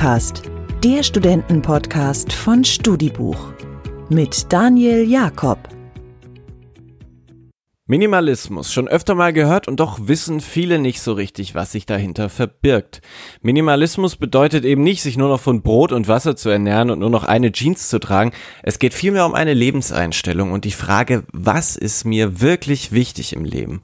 Studicast, der Studentenpodcast von Studibuch mit Daniel Jakob. Minimalismus, schon öfter mal gehört und doch wissen viele nicht so richtig, was sich dahinter verbirgt. Minimalismus bedeutet eben nicht, sich nur noch von Brot und Wasser zu ernähren und nur noch eine Jeans zu tragen. Es geht vielmehr um eine Lebenseinstellung und die Frage, was ist mir wirklich wichtig im Leben?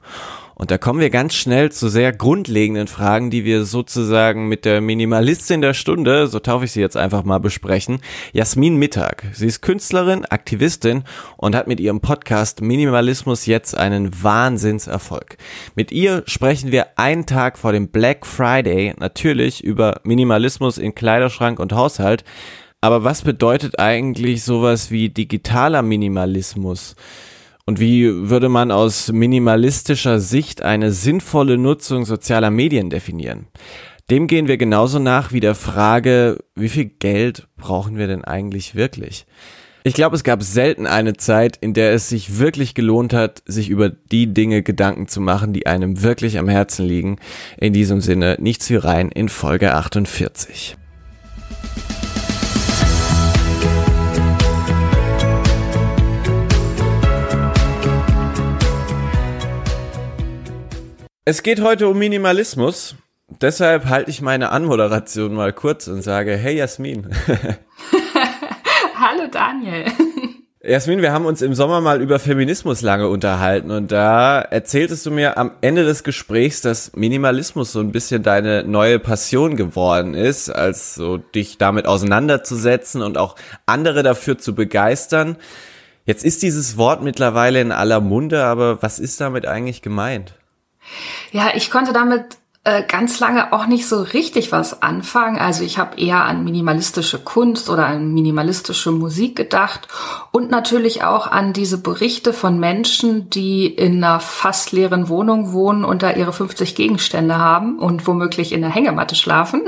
Und da kommen wir ganz schnell zu sehr grundlegenden Fragen, die wir sozusagen mit der Minimalistin der Stunde, so taufe ich sie jetzt einfach mal, besprechen. Jasmin Mittag. Sie ist Künstlerin, Aktivistin und hat mit ihrem Podcast Minimalismus jetzt einen Wahnsinnserfolg. Mit ihr sprechen wir einen Tag vor dem Black Friday natürlich über Minimalismus in Kleiderschrank und Haushalt. Aber was bedeutet eigentlich sowas wie digitaler Minimalismus? Und wie würde man aus minimalistischer Sicht eine sinnvolle Nutzung sozialer Medien definieren? Dem gehen wir genauso nach wie der Frage, wie viel Geld brauchen wir denn eigentlich wirklich? Ich glaube, es gab selten eine Zeit, in der es sich wirklich gelohnt hat, sich über die Dinge Gedanken zu machen, die einem wirklich am Herzen liegen. In diesem Sinne, nichts wie rein in Folge 48. Es geht heute um Minimalismus. Deshalb halte ich meine Anmoderation mal kurz und sage, hey Jasmin. Hallo Daniel. Jasmin, wir haben uns im Sommer mal über Feminismus lange unterhalten und da erzähltest du mir am Ende des Gesprächs, dass Minimalismus so ein bisschen deine neue Passion geworden ist, als so dich damit auseinanderzusetzen und auch andere dafür zu begeistern. Jetzt ist dieses Wort mittlerweile in aller Munde, aber was ist damit eigentlich gemeint? Ja, ich konnte damit äh, ganz lange auch nicht so richtig was anfangen. Also ich habe eher an minimalistische Kunst oder an minimalistische Musik gedacht und natürlich auch an diese Berichte von Menschen, die in einer fast leeren Wohnung wohnen und da ihre 50 Gegenstände haben und womöglich in der Hängematte schlafen.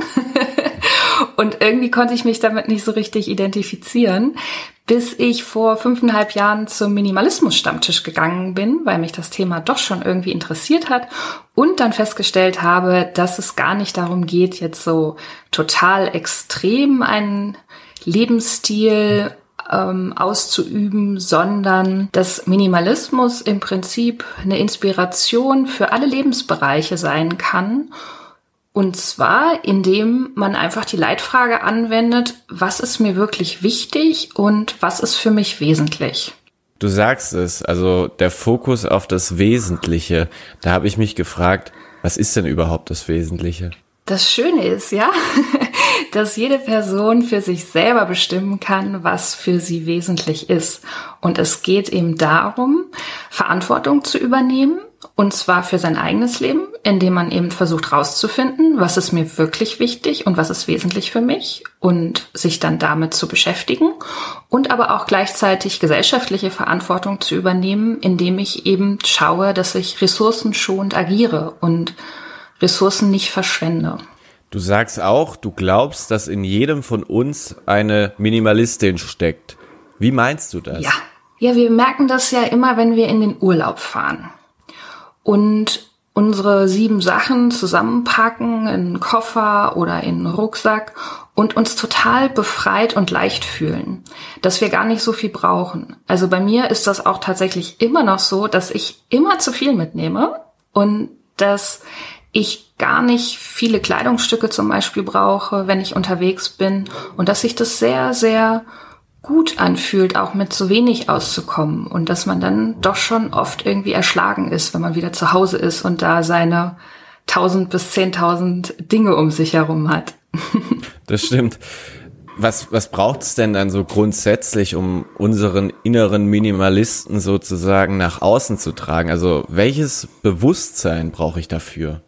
und irgendwie konnte ich mich damit nicht so richtig identifizieren, bis ich vor fünfeinhalb Jahren zum Minimalismus-Stammtisch gegangen bin, weil mich das Thema doch schon irgendwie interessiert hat und dann festgestellt habe, dass es gar nicht darum geht, jetzt so total extrem einen Lebensstil ähm, auszuüben, sondern dass Minimalismus im Prinzip eine Inspiration für alle Lebensbereiche sein kann und zwar, indem man einfach die Leitfrage anwendet, was ist mir wirklich wichtig und was ist für mich wesentlich. Du sagst es, also der Fokus auf das Wesentliche. Da habe ich mich gefragt, was ist denn überhaupt das Wesentliche? Das Schöne ist ja, dass jede Person für sich selber bestimmen kann, was für sie wesentlich ist. Und es geht eben darum, Verantwortung zu übernehmen und zwar für sein eigenes Leben, indem man eben versucht rauszufinden, was ist mir wirklich wichtig und was ist wesentlich für mich und sich dann damit zu beschäftigen und aber auch gleichzeitig gesellschaftliche Verantwortung zu übernehmen, indem ich eben schaue, dass ich ressourcenschonend agiere und Ressourcen nicht verschwende. Du sagst auch, du glaubst, dass in jedem von uns eine Minimalistin steckt. Wie meinst du das? Ja. Ja, wir merken das ja immer, wenn wir in den Urlaub fahren und unsere sieben Sachen zusammenpacken in einen Koffer oder in einen Rucksack und uns total befreit und leicht fühlen, dass wir gar nicht so viel brauchen. Also bei mir ist das auch tatsächlich immer noch so, dass ich immer zu viel mitnehme und dass ich gar nicht viele Kleidungsstücke zum Beispiel brauche, wenn ich unterwegs bin und dass sich das sehr, sehr gut anfühlt, auch mit so wenig auszukommen und dass man dann doch schon oft irgendwie erschlagen ist, wenn man wieder zu Hause ist und da seine 1000 bis 10.000 Dinge um sich herum hat. das stimmt. Was, was braucht es denn dann so grundsätzlich, um unseren inneren Minimalisten sozusagen nach außen zu tragen? Also welches Bewusstsein brauche ich dafür?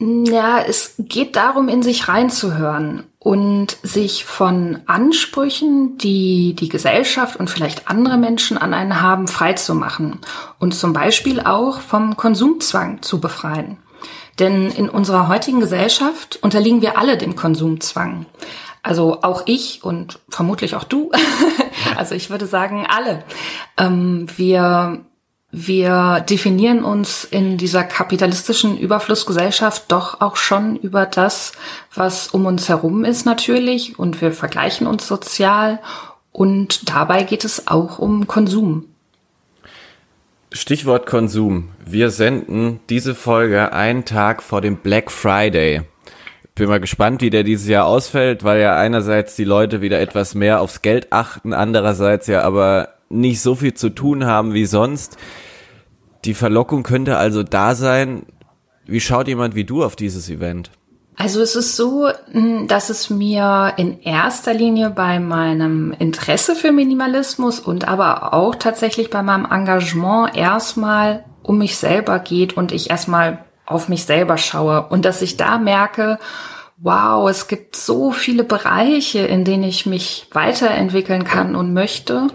Ja, es geht darum, in sich reinzuhören und sich von Ansprüchen, die die Gesellschaft und vielleicht andere Menschen an einen haben, freizumachen und zum Beispiel auch vom Konsumzwang zu befreien. Denn in unserer heutigen Gesellschaft unterliegen wir alle dem Konsumzwang. Also auch ich und vermutlich auch du. also ich würde sagen alle. Ähm, wir wir definieren uns in dieser kapitalistischen Überflussgesellschaft doch auch schon über das, was um uns herum ist natürlich und wir vergleichen uns sozial und dabei geht es auch um Konsum. Stichwort Konsum. Wir senden diese Folge einen Tag vor dem Black Friday. Bin mal gespannt, wie der dieses Jahr ausfällt, weil ja einerseits die Leute wieder etwas mehr aufs Geld achten, andererseits ja aber nicht so viel zu tun haben wie sonst. Die Verlockung könnte also da sein. Wie schaut jemand wie du auf dieses Event? Also es ist so, hm, dass es mir in erster Linie bei meinem Interesse für Minimalismus und aber auch tatsächlich bei meinem Engagement erstmal um mich selber geht und ich erstmal auf mich selber schaue und dass ich da merke, wow, es gibt so viele Bereiche, in denen ich mich weiterentwickeln kann und möchte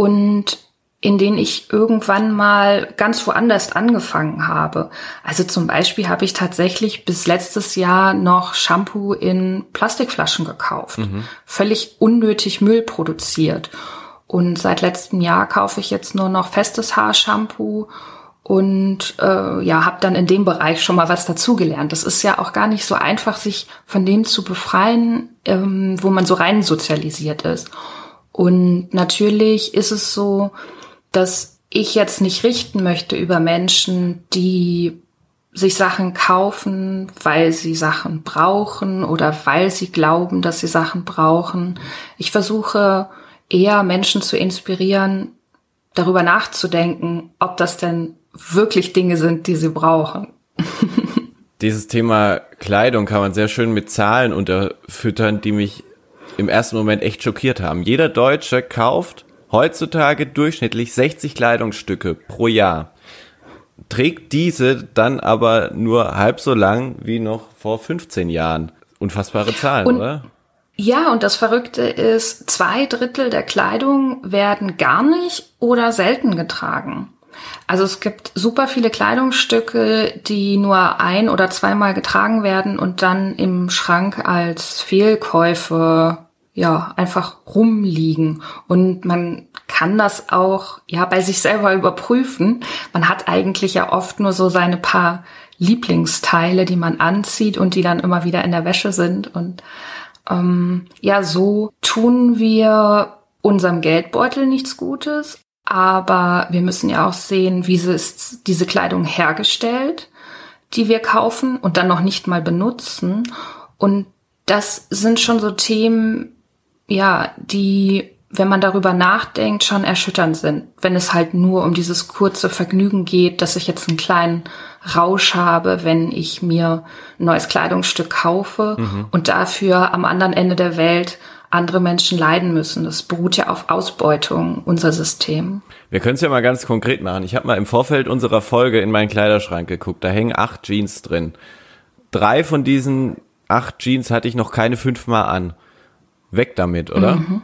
und in denen ich irgendwann mal ganz woanders angefangen habe. Also zum Beispiel habe ich tatsächlich bis letztes Jahr noch Shampoo in Plastikflaschen gekauft. Mhm. Völlig unnötig Müll produziert. Und seit letztem Jahr kaufe ich jetzt nur noch festes Haarshampoo und äh, ja, habe dann in dem Bereich schon mal was dazugelernt. Das ist ja auch gar nicht so einfach, sich von dem zu befreien, ähm, wo man so rein sozialisiert ist. Und natürlich ist es so, dass ich jetzt nicht richten möchte über Menschen, die sich Sachen kaufen, weil sie Sachen brauchen oder weil sie glauben, dass sie Sachen brauchen. Ich versuche eher Menschen zu inspirieren, darüber nachzudenken, ob das denn wirklich Dinge sind, die sie brauchen. Dieses Thema Kleidung kann man sehr schön mit Zahlen unterfüttern, die mich im ersten Moment echt schockiert haben. Jeder Deutsche kauft heutzutage durchschnittlich 60 Kleidungsstücke pro Jahr. Trägt diese dann aber nur halb so lang wie noch vor 15 Jahren. Unfassbare Zahlen, und, oder? Ja, und das Verrückte ist, zwei Drittel der Kleidung werden gar nicht oder selten getragen. Also es gibt super viele Kleidungsstücke, die nur ein oder zweimal getragen werden und dann im Schrank als Fehlkäufe ja, einfach rumliegen. Und man kann das auch, ja, bei sich selber überprüfen. Man hat eigentlich ja oft nur so seine paar Lieblingsteile, die man anzieht und die dann immer wieder in der Wäsche sind. Und ähm, ja, so tun wir unserem Geldbeutel nichts Gutes. Aber wir müssen ja auch sehen, wie ist diese Kleidung hergestellt, die wir kaufen und dann noch nicht mal benutzen. Und das sind schon so Themen, ja, die, wenn man darüber nachdenkt, schon erschütternd sind. Wenn es halt nur um dieses kurze Vergnügen geht, dass ich jetzt einen kleinen Rausch habe, wenn ich mir ein neues Kleidungsstück kaufe mhm. und dafür am anderen Ende der Welt andere Menschen leiden müssen. Das beruht ja auf Ausbeutung, unser System. Wir können es ja mal ganz konkret machen. Ich habe mal im Vorfeld unserer Folge in meinen Kleiderschrank geguckt. Da hängen acht Jeans drin. Drei von diesen acht Jeans hatte ich noch keine fünfmal an. Weg damit, oder? Mhm.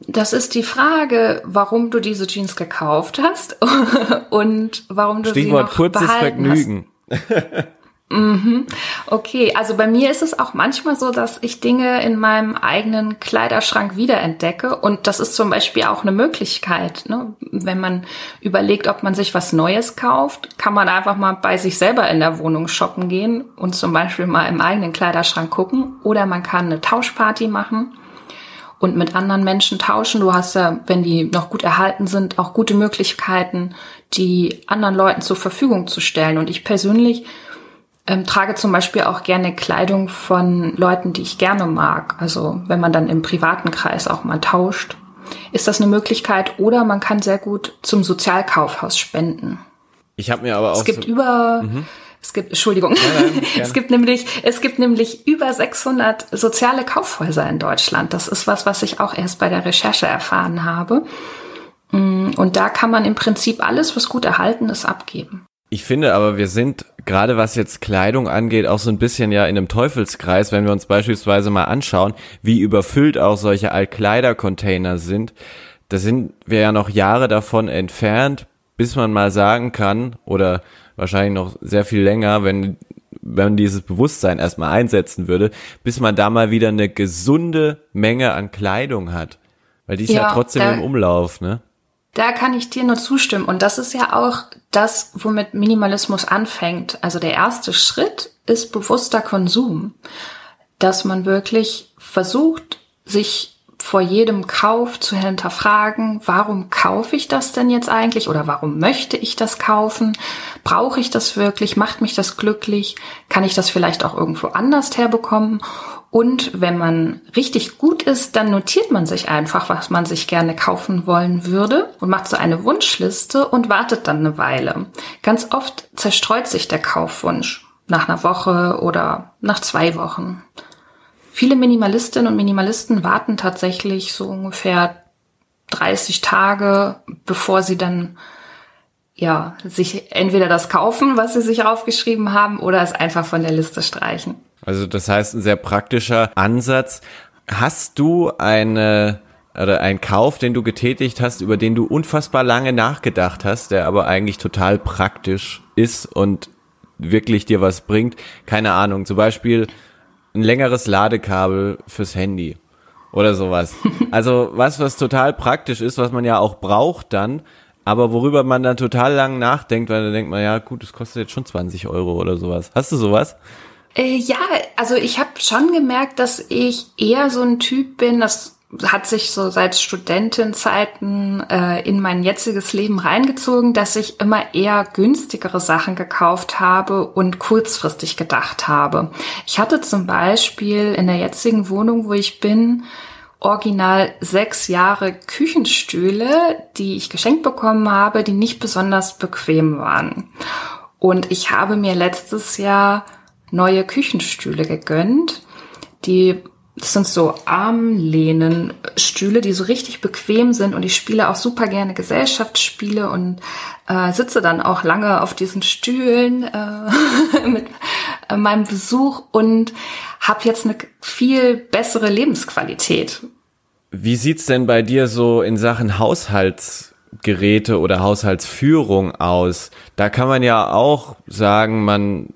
Das ist die Frage, warum du diese Jeans gekauft hast und warum du Stichwort sie noch kurzes behalten Vergnügen. mhm. Okay, also bei mir ist es auch manchmal so, dass ich Dinge in meinem eigenen Kleiderschrank wiederentdecke und das ist zum Beispiel auch eine Möglichkeit. Ne? Wenn man überlegt, ob man sich was Neues kauft, kann man einfach mal bei sich selber in der Wohnung shoppen gehen und zum Beispiel mal im eigenen Kleiderschrank gucken oder man kann eine Tauschparty machen und mit anderen Menschen tauschen. Du hast ja, wenn die noch gut erhalten sind, auch gute Möglichkeiten, die anderen Leuten zur Verfügung zu stellen. Und ich persönlich ähm, trage zum Beispiel auch gerne Kleidung von Leuten, die ich gerne mag. Also wenn man dann im privaten Kreis auch mal tauscht, ist das eine Möglichkeit. Oder man kann sehr gut zum Sozialkaufhaus spenden. Ich habe mir aber auch es gibt so über mhm. Es gibt, Entschuldigung, ja, es gibt nämlich, es gibt nämlich über 600 soziale Kaufhäuser in Deutschland. Das ist was, was ich auch erst bei der Recherche erfahren habe. Mm, und da kann man im Prinzip alles, was gut erhalten ist, abgeben. Ich finde aber, wir sind, gerade was jetzt Kleidung angeht, auch so ein bisschen ja in einem Teufelskreis, wenn wir uns beispielsweise mal anschauen, wie überfüllt auch solche Altkleidercontainer sind. Da sind wir ja noch Jahre davon entfernt, bis man mal sagen kann, oder wahrscheinlich noch sehr viel länger, wenn, wenn dieses Bewusstsein erstmal einsetzen würde, bis man da mal wieder eine gesunde Menge an Kleidung hat. Weil die ist ja, ja trotzdem im Umlauf, ne? Da kann ich dir nur zustimmen. Und das ist ja auch das, womit Minimalismus anfängt. Also der erste Schritt ist bewusster Konsum. Dass man wirklich versucht, sich vor jedem Kauf zu hinterfragen, warum kaufe ich das denn jetzt eigentlich oder warum möchte ich das kaufen? Brauche ich das wirklich? Macht mich das glücklich? Kann ich das vielleicht auch irgendwo anders herbekommen? Und wenn man richtig gut ist, dann notiert man sich einfach, was man sich gerne kaufen wollen würde und macht so eine Wunschliste und wartet dann eine Weile. Ganz oft zerstreut sich der Kaufwunsch nach einer Woche oder nach zwei Wochen. Viele Minimalistinnen und Minimalisten warten tatsächlich so ungefähr 30 Tage, bevor sie dann ja, sich entweder das kaufen, was sie sich aufgeschrieben haben, oder es einfach von der Liste streichen. Also das heißt, ein sehr praktischer Ansatz. Hast du eine oder einen Kauf, den du getätigt hast, über den du unfassbar lange nachgedacht hast, der aber eigentlich total praktisch ist und wirklich dir was bringt? Keine Ahnung. Zum Beispiel ein längeres Ladekabel fürs Handy oder sowas. Also was, was total praktisch ist, was man ja auch braucht dann, aber worüber man dann total lang nachdenkt, weil dann denkt man, ja gut, das kostet jetzt schon 20 Euro oder sowas. Hast du sowas? Äh, ja, also ich habe schon gemerkt, dass ich eher so ein Typ bin, das hat sich so seit Studentenzeiten äh, in mein jetziges Leben reingezogen, dass ich immer eher günstigere Sachen gekauft habe und kurzfristig gedacht habe. Ich hatte zum Beispiel in der jetzigen Wohnung, wo ich bin, original sechs Jahre Küchenstühle, die ich geschenkt bekommen habe, die nicht besonders bequem waren. Und ich habe mir letztes Jahr neue Küchenstühle gegönnt, die das sind so Armlehnenstühle, die so richtig bequem sind und ich spiele auch super gerne Gesellschaftsspiele und äh, sitze dann auch lange auf diesen Stühlen äh, mit äh, meinem Besuch und habe jetzt eine viel bessere Lebensqualität. Wie sieht's denn bei dir so in Sachen Haushaltsgeräte oder Haushaltsführung aus? Da kann man ja auch sagen, man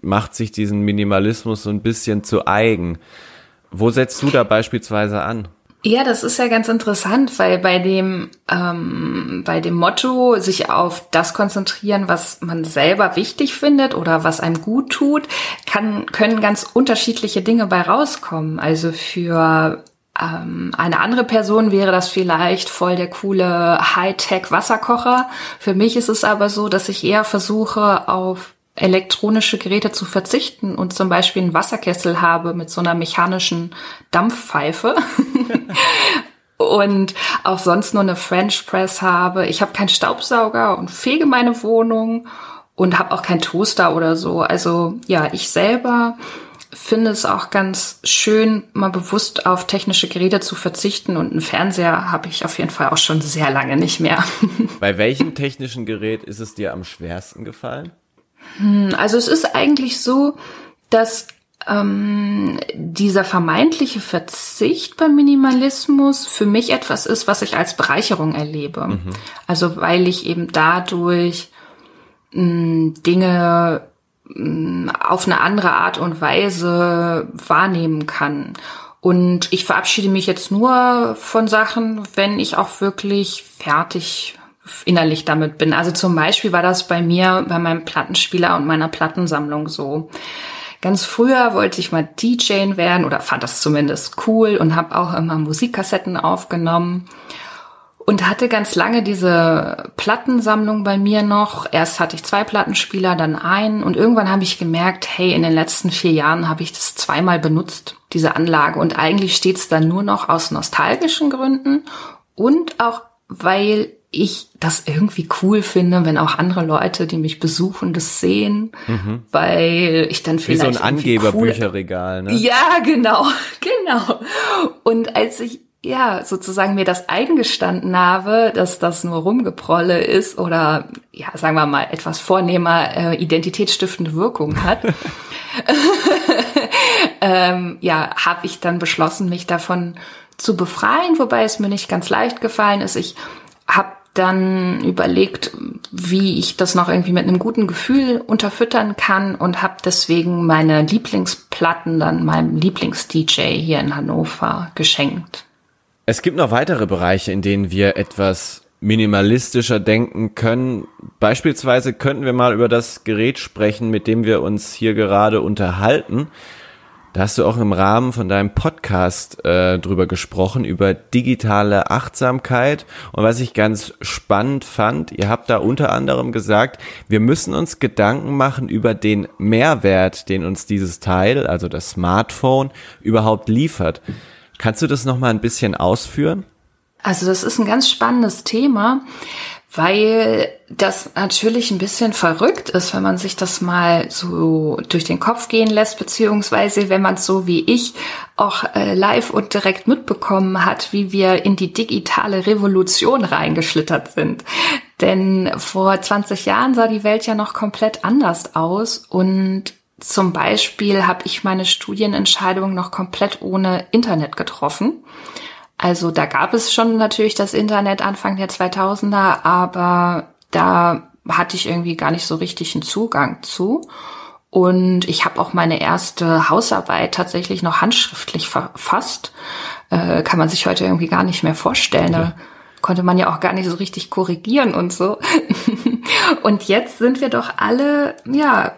macht sich diesen Minimalismus so ein bisschen zu eigen. Wo setzt du da beispielsweise an? Ja, das ist ja ganz interessant, weil bei dem ähm, bei dem Motto sich auf das konzentrieren, was man selber wichtig findet oder was einem gut tut, kann können ganz unterschiedliche Dinge bei rauskommen. Also für ähm, eine andere Person wäre das vielleicht voll der coole Hightech Wasserkocher. Für mich ist es aber so, dass ich eher versuche auf elektronische Geräte zu verzichten und zum Beispiel einen Wasserkessel habe mit so einer mechanischen Dampfpfeife und auch sonst nur eine French Press habe. Ich habe keinen Staubsauger und fege meine Wohnung und habe auch keinen Toaster oder so. Also ja, ich selber finde es auch ganz schön, mal bewusst auf technische Geräte zu verzichten und einen Fernseher habe ich auf jeden Fall auch schon sehr lange nicht mehr. Bei welchem technischen Gerät ist es dir am schwersten gefallen? Hm, also es ist eigentlich so, dass ähm, dieser vermeintliche Verzicht beim Minimalismus für mich etwas ist, was ich als Bereicherung erlebe. Mhm. Also weil ich eben dadurch mh, hm, Dinge mh, hm, auf eine andere Art und Weise wahrnehmen kann. Und ich verabschiede mich jetzt nur von Sachen, wenn ich auch wirklich fertig innerlich damit bin. Also zum Beispiel war das bei mir, bei meinem Plattenspieler und meiner Plattensammlung so. Ganz früher wollte ich mal DJing werden oder fand das zumindest cool und habe auch immer Musikkassetten aufgenommen und hatte ganz lange diese Plattensammlung bei mir noch. Erst hatte ich zwei Plattenspieler, dann einen und irgendwann habe ich gemerkt, hey, in den letzten vier Jahren habe ich das zweimal benutzt, diese Anlage und eigentlich steht es dann nur noch aus nostalgischen Gründen und auch weil ich das irgendwie cool finde, wenn auch andere Leute, die mich besuchen, das sehen, mhm. weil ich dann vielleicht wie so ein Angeberbücherregal, cool ne? Ja, genau, genau. Und als ich ja sozusagen mir das eingestanden habe, dass das nur Rumgeprolle ist oder ja sagen wir mal etwas vornehmer äh, identitätsstiftende Wirkung hat, ähm, ja habe ich dann beschlossen, mich davon zu befreien, wobei es mir nicht ganz leicht gefallen ist. Ich habe dann überlegt, wie ich das noch irgendwie mit einem guten Gefühl unterfüttern kann und habe deswegen meine Lieblingsplatten dann meinem Lieblings-DJ hier in Hannover geschenkt. Es gibt noch weitere Bereiche, in denen wir etwas minimalistischer denken können. Beispielsweise könnten wir mal über das Gerät sprechen, mit dem wir uns hier gerade unterhalten. Da hast du auch im Rahmen von deinem Podcast äh, drüber gesprochen, über digitale Achtsamkeit. Und was ich ganz spannend fand, ihr habt da unter anderem gesagt, wir müssen uns Gedanken machen über den Mehrwert, den uns dieses Teil, also das Smartphone, überhaupt liefert. Kannst du das nochmal ein bisschen ausführen? Also das ist ein ganz spannendes Thema, weil das natürlich ein bisschen verrückt ist, wenn man sich das mal so durch den Kopf gehen lässt, beziehungsweise wenn man es so wie ich auch äh, live und direkt mitbekommen hat, wie wir in die digitale Revolution reingeschlittert sind. Denn vor 20 Jahren sah die Welt ja noch komplett anders aus und zum Beispiel habe ich meine Studienentscheidung noch komplett ohne Internet getroffen. Also da gab es schon natürlich das Internet Anfang der 2000er, aber da hatte ich irgendwie gar nicht so richtig einen Zugang zu. Und ich habe auch meine erste Hausarbeit tatsächlich noch handschriftlich verfasst. Äh, kann man sich heute irgendwie gar nicht mehr vorstellen. Da konnte man ja auch gar nicht so richtig korrigieren und so. und jetzt sind wir doch alle, ja,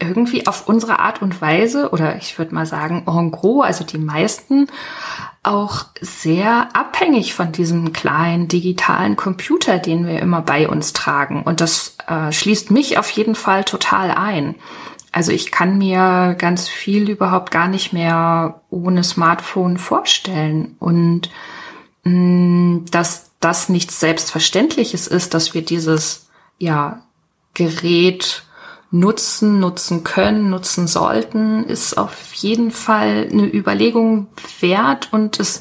irgendwie auf unsere Art und Weise, oder ich würde mal sagen, en gros, also die meisten, auch sehr abhängig von diesem kleinen digitalen Computer, den wir immer bei uns tragen. Und das äh, schließt mich auf jeden Fall total ein. Also ich kann mir ganz viel überhaupt gar nicht mehr ohne Smartphone vorstellen. Und mh, mm, dass das nichts Selbstverständliches ist, dass wir dieses ja, Gerät nutzen, nutzen können, nutzen sollten, ist auf jeden Fall eine Überlegung wert und es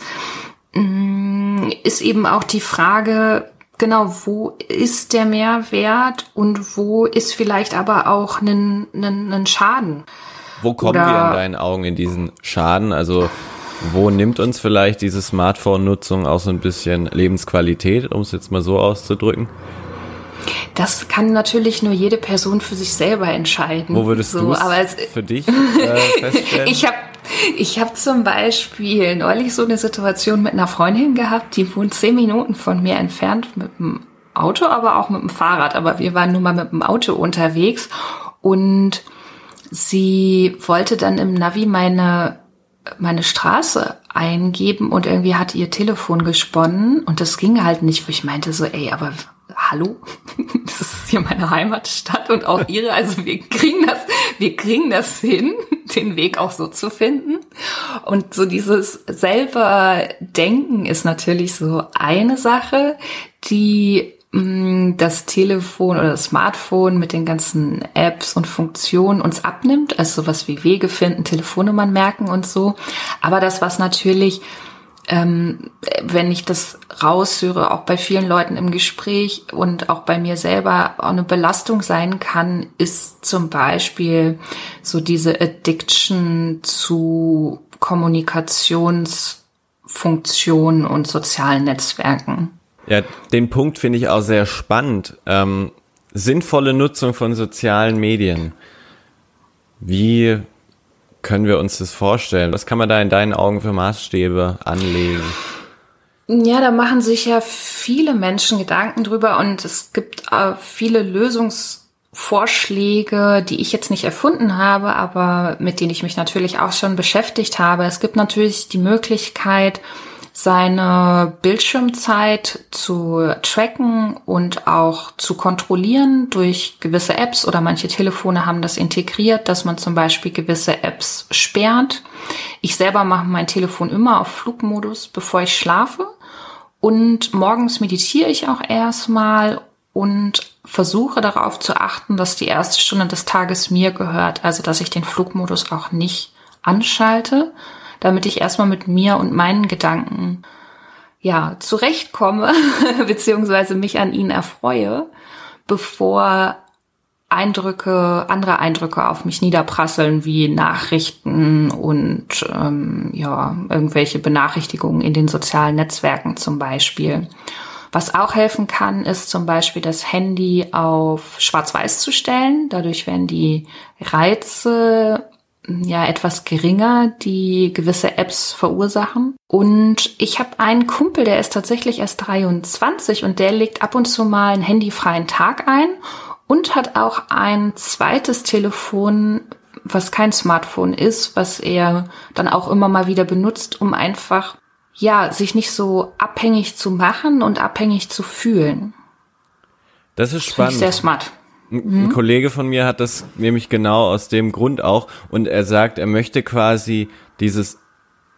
mm, ist eben auch die Frage, genau, wo ist der Mehrwert und wo ist vielleicht aber auch ein, ein, ein Schaden? Wo kommen Oder wir in deinen Augen in diesen Schaden? Also wo nimmt uns vielleicht diese Smartphone-Nutzung auch so ein bisschen Lebensqualität, um es jetzt mal so auszudrücken? Das kann natürlich nur jede Person für sich selber entscheiden. Wo würdest so, du es für dich äh, feststellen? ich habe ich hab zum Beispiel neulich so eine Situation mit einer Freundin gehabt, die wohnt zehn Minuten von mir entfernt mit dem Auto, aber auch mit dem Fahrrad. Aber wir waren nun mal mit dem Auto unterwegs und sie wollte dann im Navi meine meine Straße eingeben und irgendwie hat ihr Telefon gesponnen und das ging halt nicht, wo ich meinte so, ey, aber hallo, das ist hier meine Heimatstadt und auch ihre. Also wir kriegen das, wir kriegen das hin, den Weg auch so zu finden. Und so dieses selber Denken ist natürlich so eine Sache, die mm, das Telefon oder das Smartphone mit den ganzen Apps und Funktionen uns abnimmt, also sowas wie Wege finden, Telefonnummern merken und so. Aber das, was natürlich ähm, wenn ich das raushöre, auch bei vielen Leuten im Gespräch und auch bei mir selber auch eine Belastung sein kann, ist zum Beispiel so diese Addiction zu Kommunikationsfunktionen und sozialen Netzwerken. Ja, den Punkt finde ich auch sehr spannend. Ähm, sinnvolle Nutzung von sozialen Medien. Wie können wir uns das vorstellen? Was kann man da in deinen Augen für Maßstäbe anlegen? Ja, da machen sich ja viele Menschen Gedanken drüber und es gibt äh, viele Lösungsvorschläge, die ich jetzt nicht erfunden habe, aber mit denen ich mich natürlich auch schon beschäftigt habe. Es gibt natürlich die Möglichkeit, seine Bildschirmzeit zu tracken und auch zu kontrollieren durch gewisse Apps oder manche Telefone haben das integriert, dass man zum Beispiel gewisse Apps sperrt. Ich selber mache mein Telefon immer auf Flugmodus, bevor ich schlafe. Und morgens meditiere ich auch erstmal und versuche darauf zu achten, dass die erste Stunde des Tages mir gehört. Also, dass ich den Flugmodus auch nicht anschalte damit ich erstmal mit mir und meinen Gedanken ja zurechtkomme, beziehungsweise mich an ihnen erfreue, bevor Eindrücke, andere Eindrücke auf mich niederprasseln, wie Nachrichten und ähm, ja, irgendwelche Benachrichtigungen in den sozialen Netzwerken zum Beispiel. Was auch helfen kann, ist zum Beispiel das Handy auf Schwarz-Weiß zu stellen. Dadurch werden die Reize ja etwas geringer, die gewisse Apps verursachen. Und ich habe einen Kumpel, der ist tatsächlich erst 23 und der legt ab und zu mal einen handyfreien Tag ein und hat auch ein zweites Telefon, was kein Smartphone ist, was er dann auch immer mal wieder benutzt, um einfach ja, sich nicht so abhängig zu machen und abhängig zu fühlen. Das ist spannend. Das sehr smart. Ein mhm. Kollege von mir hat das nämlich genau aus dem Grund auch und er sagt, er möchte quasi dieses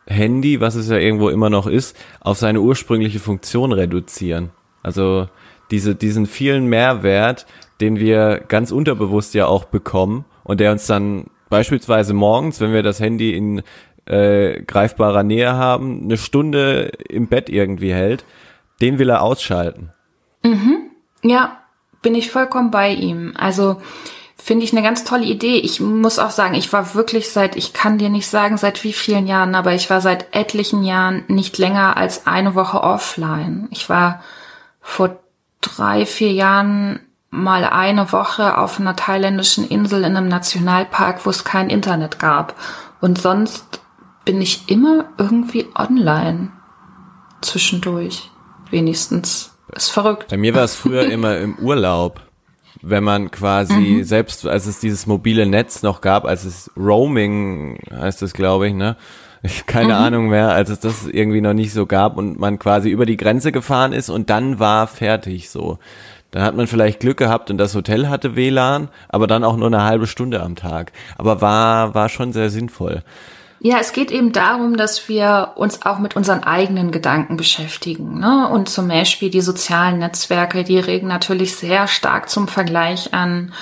Handy, was es ja irgendwo immer noch ist, auf seine ursprüngliche Funktion reduzieren. Also diese, diesen vielen Mehrwert, den wir ganz unterbewusst ja auch bekommen und der uns dann beispielsweise morgens, wenn wir das Handy in äh, greifbarer Nähe haben, eine Stunde im Bett irgendwie hält, den will er ausschalten. Mhm. Ja, bin ich vollkommen bei ihm. Also finde ich eine ganz tolle Idee. Ich muss auch sagen, ich war wirklich seit, ich kann dir nicht sagen, seit wie vielen Jahren, aber ich war seit etlichen Jahren nicht länger als eine Woche offline. Ich war vor drei, vier Jahren mal eine Woche auf einer thailändischen Insel in einem Nationalpark, wo es kein Internet gab. Und sonst bin ich immer irgendwie online. Zwischendurch. Wenigstens. Ist verrückt. Bei mir war es früher immer im Urlaub. Wenn man quasi mhm. selbst, als es dieses mobile Netz noch gab, als es Roaming heißt es, glaube ich, ne? Keine mhm. Ahnung mehr, als es das irgendwie noch nicht so gab und man quasi über die Grenze gefahren ist und dann war fertig so. Dann hat man vielleicht Glück gehabt und das Hotel hatte WLAN, aber dann auch nur eine halbe Stunde am Tag. Aber war, war schon sehr sinnvoll. Ja, es geht eben darum, dass wir uns auch mit unseren eigenen Gedanken beschäftigen. Ne? Und zum Beispiel die sozialen Netzwerke, die regen natürlich sehr stark zum Vergleich an.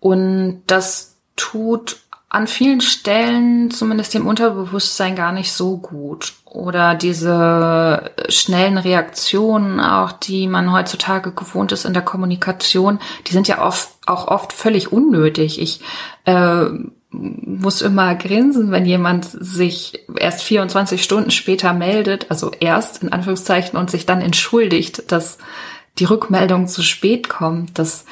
Und das tut an vielen Stellen, zumindest dem Unterbewusstsein, gar nicht so gut. Oder diese schnellen Reaktionen, auch die man heutzutage gewohnt ist in der Kommunikation, die sind ja oft, auch oft völlig unnötig. Ich äh, muss immer grinsen, wenn jemand sich erst 24 Stunden später meldet, also erst in Anführungszeichen und sich dann entschuldigt, dass die Rückmeldung zu spät kommt. Das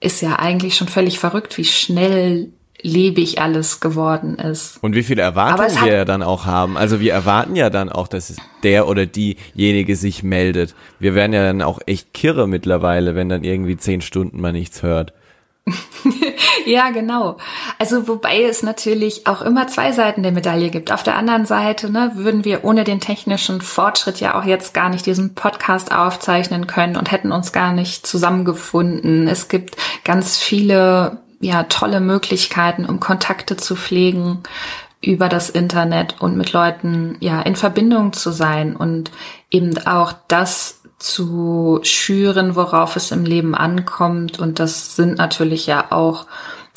ist ja eigentlich schon völlig verrückt, wie schnell lebig alles geworden ist. Und wie viele Erwartungen wir ja dann auch haben. Also wir erwarten ja dann auch, dass der oder diejenige sich meldet. Wir werden ja dann auch echt kirre mittlerweile, wenn dann irgendwie zehn Stunden man nichts hört. ja, genau. Also wobei es natürlich auch immer zwei Seiten der Medaille gibt. Auf der anderen Seite ne, würden wir ohne den technischen Fortschritt ja auch jetzt gar nicht diesen Podcast aufzeichnen können und hätten uns gar nicht zusammengefunden. Es gibt ganz viele ja tolle Möglichkeiten, um Kontakte zu pflegen über das Internet und mit Leuten ja in Verbindung zu sein und eben auch das zu schüren, worauf es im Leben ankommt. Und das sind natürlich ja auch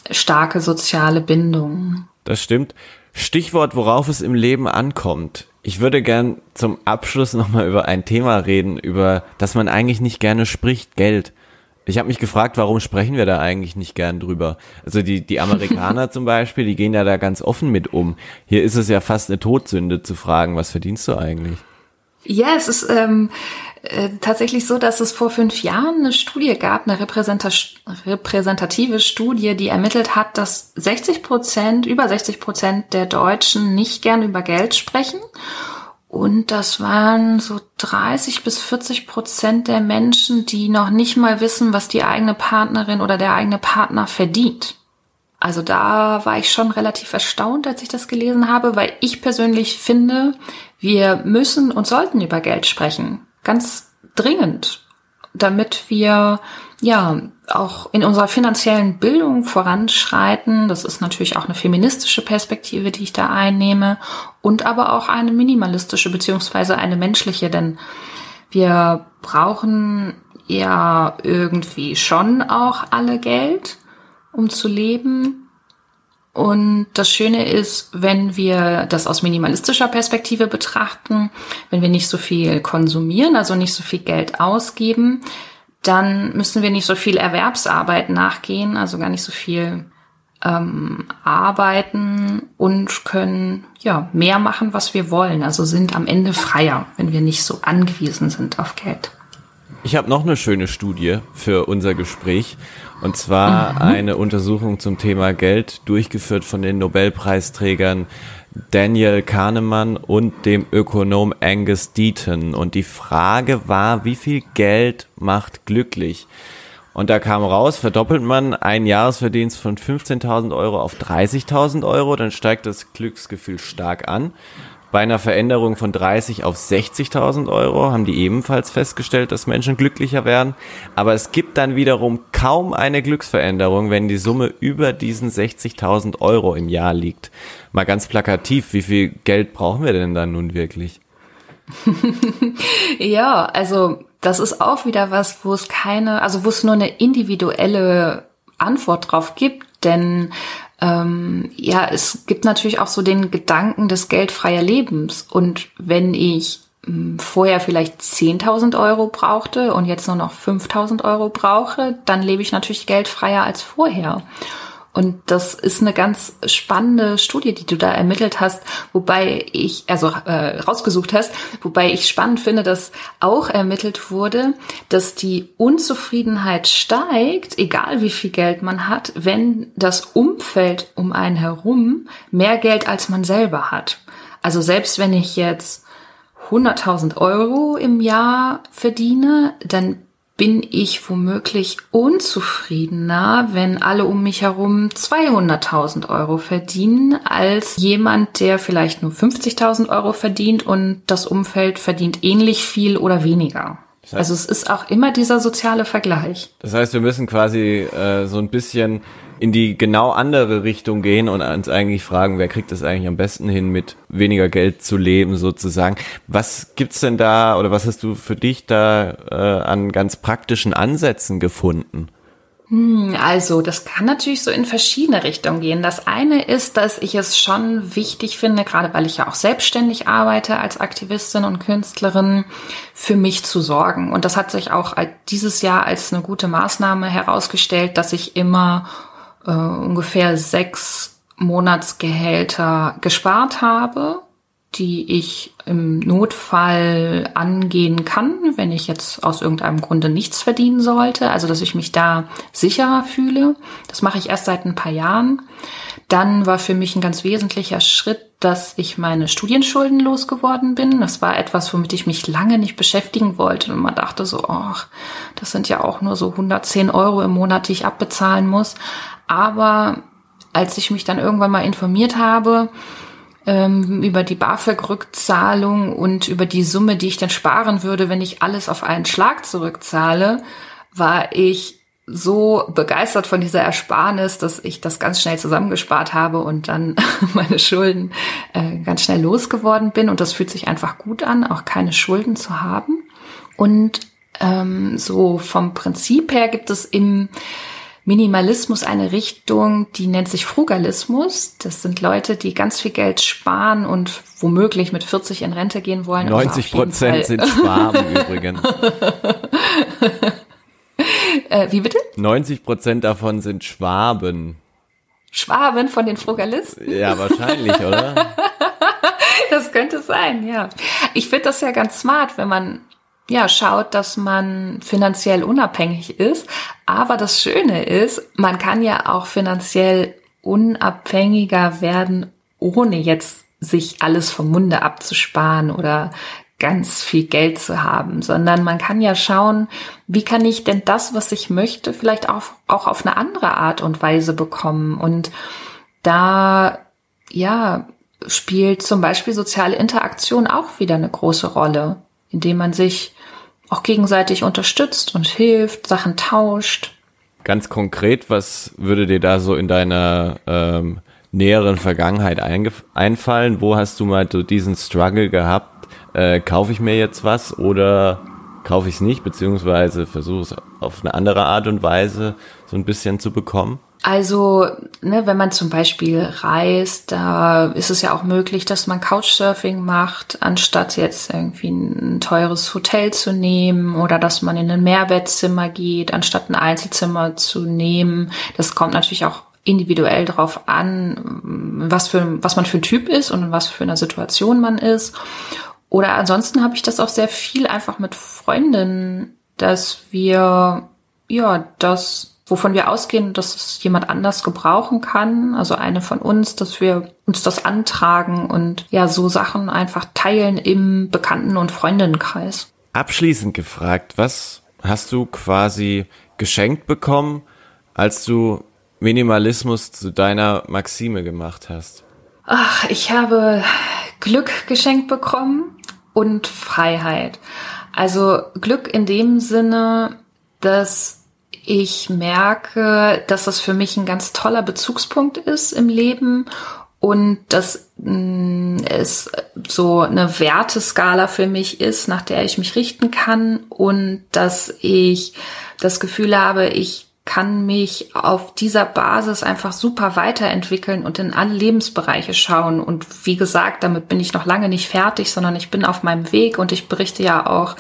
starke soziale Bindungen. Das stimmt. Stichwort, worauf es im Leben ankommt. Ich würde gern zum Abschluss nochmal über ein Thema reden, über das man eigentlich nicht gerne spricht, Geld. Ich habe mich gefragt, warum sprechen wir da eigentlich nicht gern drüber? Also die, die Amerikaner zum Beispiel, die gehen ja da ganz offen mit um. Hier ist es ja fast eine Todsünde zu fragen, was verdienst du eigentlich? Ja, es ist ähm, äh, tatsächlich so, dass es vor fünf Jahren eine Studie gab, eine repräsentative Studie, die ermittelt hat, dass 60 Prozent, über 60 Prozent der Deutschen nicht gern über Geld sprechen. Und das waren so 30 bis 40 Prozent der Menschen, die noch nicht mal wissen, was die eigene Partnerin oder der eigene Partner verdient. Also da war ich schon relativ erstaunt, als ich das gelesen habe, weil ich persönlich finde, wir müssen und sollten über Geld sprechen. Ganz dringend, damit wir ja auch in unserer finanziellen Bildung voranschreiten. Das ist natürlich auch eine feministische Perspektive, die ich da einnehme und aber auch eine minimalistische beziehungsweise eine menschliche, denn wir brauchen ja irgendwie schon auch alle Geld um zu leben. Und das Schöne ist, wenn wir das aus minimalistischer Perspektive betrachten, wenn wir nicht so viel konsumieren, also nicht so viel Geld ausgeben, dann müssen wir nicht so viel Erwerbsarbeit nachgehen, also gar nicht so viel ähm, arbeiten und können ja mehr machen, was wir wollen. Also sind am Ende freier, wenn wir nicht so angewiesen sind auf Geld. Ich habe noch eine schöne Studie für unser Gespräch. Und zwar mhm. eine Untersuchung zum Thema Geld, durchgeführt von den Nobelpreisträgern Daniel Kahnemann und dem Ökonom Angus Deaton. Und die Frage war, wie viel Geld macht glücklich? Und da kam raus, verdoppelt man einen Jahresverdienst von 15.000 Euro auf 30.000 Euro, dann steigt das Glücksgefühl stark an. Bei einer Veränderung von 30 auf 60.000 Euro haben die ebenfalls festgestellt, dass Menschen glücklicher werden. Aber es gibt dann wiederum kaum eine Glücksveränderung, wenn die Summe über diesen 60.000 Euro im Jahr liegt. Mal ganz plakativ, wie viel Geld brauchen wir denn dann nun wirklich? ja, also das ist auch wieder was, wo es keine, also wo es nur eine individuelle Antwort drauf gibt, denn ähm, ja, es gibt natürlich auch so den Gedanken des geldfreier Lebens. Und wenn ich hm, vorher vielleicht 10.000 Euro brauchte und jetzt nur noch 5.000 Euro brauche, dann lebe ich natürlich geldfreier als vorher. Und das ist eine ganz spannende Studie, die du da ermittelt hast, wobei ich, also äh, rausgesucht hast, wobei ich spannend finde, dass auch ermittelt wurde, dass die Unzufriedenheit steigt, egal wie viel Geld man hat, wenn das Umfeld um einen herum mehr Geld als man selber hat. Also selbst wenn ich jetzt 100.000 Euro im Jahr verdiene, dann bin ich womöglich unzufriedener, wenn alle um mich herum 200.000 Euro verdienen, als jemand, der vielleicht nur 50.000 Euro verdient und das Umfeld verdient ähnlich viel oder weniger. Das heißt, also es ist auch immer dieser soziale Vergleich. Das heißt, wir müssen quasi äh, so ein bisschen in die genau andere Richtung gehen und uns eigentlich fragen, wer kriegt es eigentlich am besten hin, mit weniger Geld zu leben sozusagen. Was gibt's denn da oder was hast du für dich da äh, an ganz praktischen Ansätzen gefunden? Hm, also, das kann natürlich so in verschiedene Richtungen gehen. Das eine ist, dass ich es schon wichtig finde, gerade weil ich ja auch selbstständig arbeite als Aktivistin und Künstlerin, für mich zu sorgen. Und das hat sich auch dieses Jahr als eine gute Maßnahme herausgestellt, dass ich immer äh, ungefähr sechs Monatsgehälter gespart habe, die ich im Notfall angehen kann, wenn ich jetzt aus irgendeinem Grunde nichts verdienen sollte. Also, dass ich mich da sicherer fühle. Das mache ich erst seit ein paar Jahren. Dann war für mich ein ganz wesentlicher Schritt, dass ich meine Studienschulden losgeworden bin. Das war etwas, womit ich mich lange nicht beschäftigen wollte. Und man dachte so, ach, das sind ja auch nur so 110 Euro im Monat, die ich abbezahlen muss. Aber als ich mich dann irgendwann mal informiert habe ähm, über die BAföG-Rückzahlung und über die Summe, die ich dann sparen würde, wenn ich alles auf einen Schlag zurückzahle, war ich so begeistert von dieser Ersparnis, dass ich das ganz schnell zusammengespart habe und dann meine Schulden äh, ganz schnell losgeworden bin. Und das fühlt sich einfach gut an, auch keine Schulden zu haben. Und ähm, so vom Prinzip her gibt es im Minimalismus eine Richtung, die nennt sich Frugalismus. Das sind Leute, die ganz viel Geld sparen und womöglich mit 40 in Rente gehen wollen. 90 also Prozent sind Schwaben übrigens. äh, wie bitte? 90 Prozent davon sind Schwaben. Schwaben von den Frugalisten? Ja, wahrscheinlich, oder? das könnte sein, ja. Ich finde das ja ganz smart, wenn man ja, schaut, dass man finanziell unabhängig ist. Aber das Schöne ist, man kann ja auch finanziell unabhängiger werden, ohne jetzt sich alles vom Munde abzusparen oder ganz viel Geld zu haben, sondern man kann ja schauen, wie kann ich denn das, was ich möchte, vielleicht auch, auch auf eine andere Art und Weise bekommen. Und da, ja, spielt zum Beispiel soziale Interaktion auch wieder eine große Rolle, indem man sich auch gegenseitig unterstützt und hilft, Sachen tauscht. Ganz konkret, was würde dir da so in deiner ähm, näheren Vergangenheit einfallen? Wo hast du mal so diesen Struggle gehabt? Äh, kaufe ich mir jetzt was oder kaufe ich es nicht, beziehungsweise versuche es auf eine andere Art und Weise so ein bisschen zu bekommen? Also, ne, wenn man zum Beispiel reist, da ist es ja auch möglich, dass man Couchsurfing macht, anstatt jetzt irgendwie ein teures Hotel zu nehmen oder dass man in ein Mehrbettzimmer geht, anstatt ein Einzelzimmer zu nehmen. Das kommt natürlich auch individuell darauf an, was für was man für ein Typ ist und was für eine Situation man ist. Oder ansonsten habe ich das auch sehr viel einfach mit Freundinnen dass wir ja das, wovon wir ausgehen, dass es jemand anders gebrauchen kann, also eine von uns, dass wir uns das antragen und ja so Sachen einfach teilen im Bekannten- und Freundinnenkreis. Abschließend gefragt, was hast du quasi geschenkt bekommen, als du Minimalismus zu deiner Maxime gemacht hast? Ach, ich habe Glück geschenkt bekommen und Freiheit. Also Glück in dem Sinne, dass ich merke, dass das für mich ein ganz toller Bezugspunkt ist im Leben und dass mm, es so eine Werteskala für mich ist, nach der ich mich richten kann und dass ich das Gefühl habe, ich kann mich auf dieser Basis einfach super weiterentwickeln und in alle Lebensbereiche schauen. Und wie gesagt, damit bin ich noch lange nicht fertig, sondern ich bin auf meinem Weg und ich berichte ja auch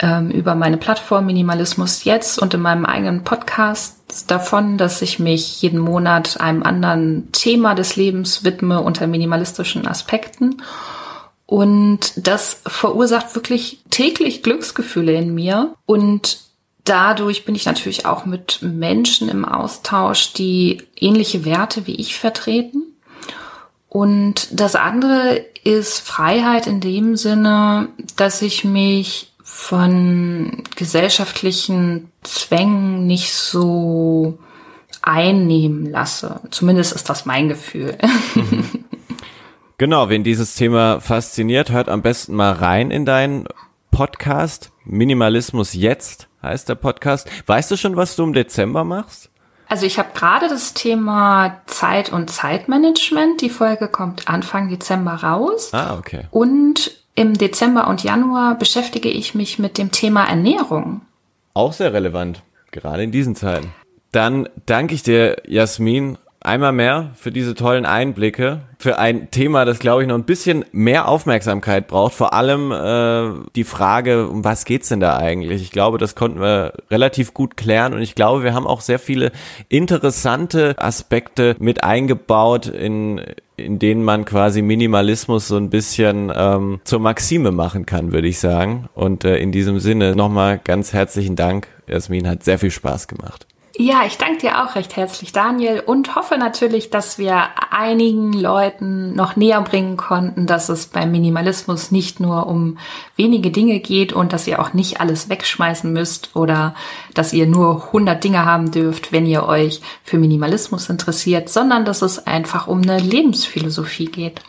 ähm, über meine Plattform Minimalismus jetzt und in meinem eigenen Podcast davon, dass ich mich jeden Monat einem anderen Thema des Lebens widme unter minimalistischen Aspekten. Und das verursacht wirklich täglich Glücksgefühle in mir. Und dadurch bin ich natürlich auch mit Menschen im Austausch, die ähnliche Werte wie ich vertreten. Und das andere ist Freiheit in dem Sinne, dass ich mich von gesellschaftlichen Zwängen nicht so einnehmen lasse. Zumindest ist das mein Gefühl. Genau, wen dieses Thema fasziniert, hört am besten mal rein in deinen Podcast. Minimalismus jetzt heißt der Podcast. Weißt du schon, was du im Dezember machst? Also ich habe gerade das Thema Zeit und Zeitmanagement. Die Folge kommt Anfang Dezember raus. Ah, okay. Und im Dezember und Januar beschäftige ich mich mit dem Thema Ernährung. Auch sehr relevant, gerade in diesen Zeiten. Dann danke ich dir, Jasmin, einmal mehr für diese tollen Einblicke, für ein Thema, das glaube ich noch ein bisschen mehr Aufmerksamkeit braucht. Vor allem äh, die Frage, um was geht's denn da eigentlich? Ich glaube, das konnten wir relativ gut klären und ich glaube, wir haben auch sehr viele interessante Aspekte mit eingebaut, in, in denen man quasi Minimalismus so ein bisschen ähm, zur Maxime machen kann, würde ich sagen. Und äh, in diesem Sinne nochmal ganz herzlichen Dank. Jasmin hat sehr viel Spaß gemacht. Ja, ich danke dir auch recht herzlich, Daniel, und hoffe natürlich, dass wir einigen Leuten noch näher bringen konnten, dass es beim Minimalismus nicht nur um wenige Dinge geht und dass ihr auch nicht alles wegschmeißen müsst oder dass ihr nur 100 Dinge haben dürft, wenn ihr euch für Minimalismus interessiert, sondern dass es einfach um eine Lebensphilosophie geht.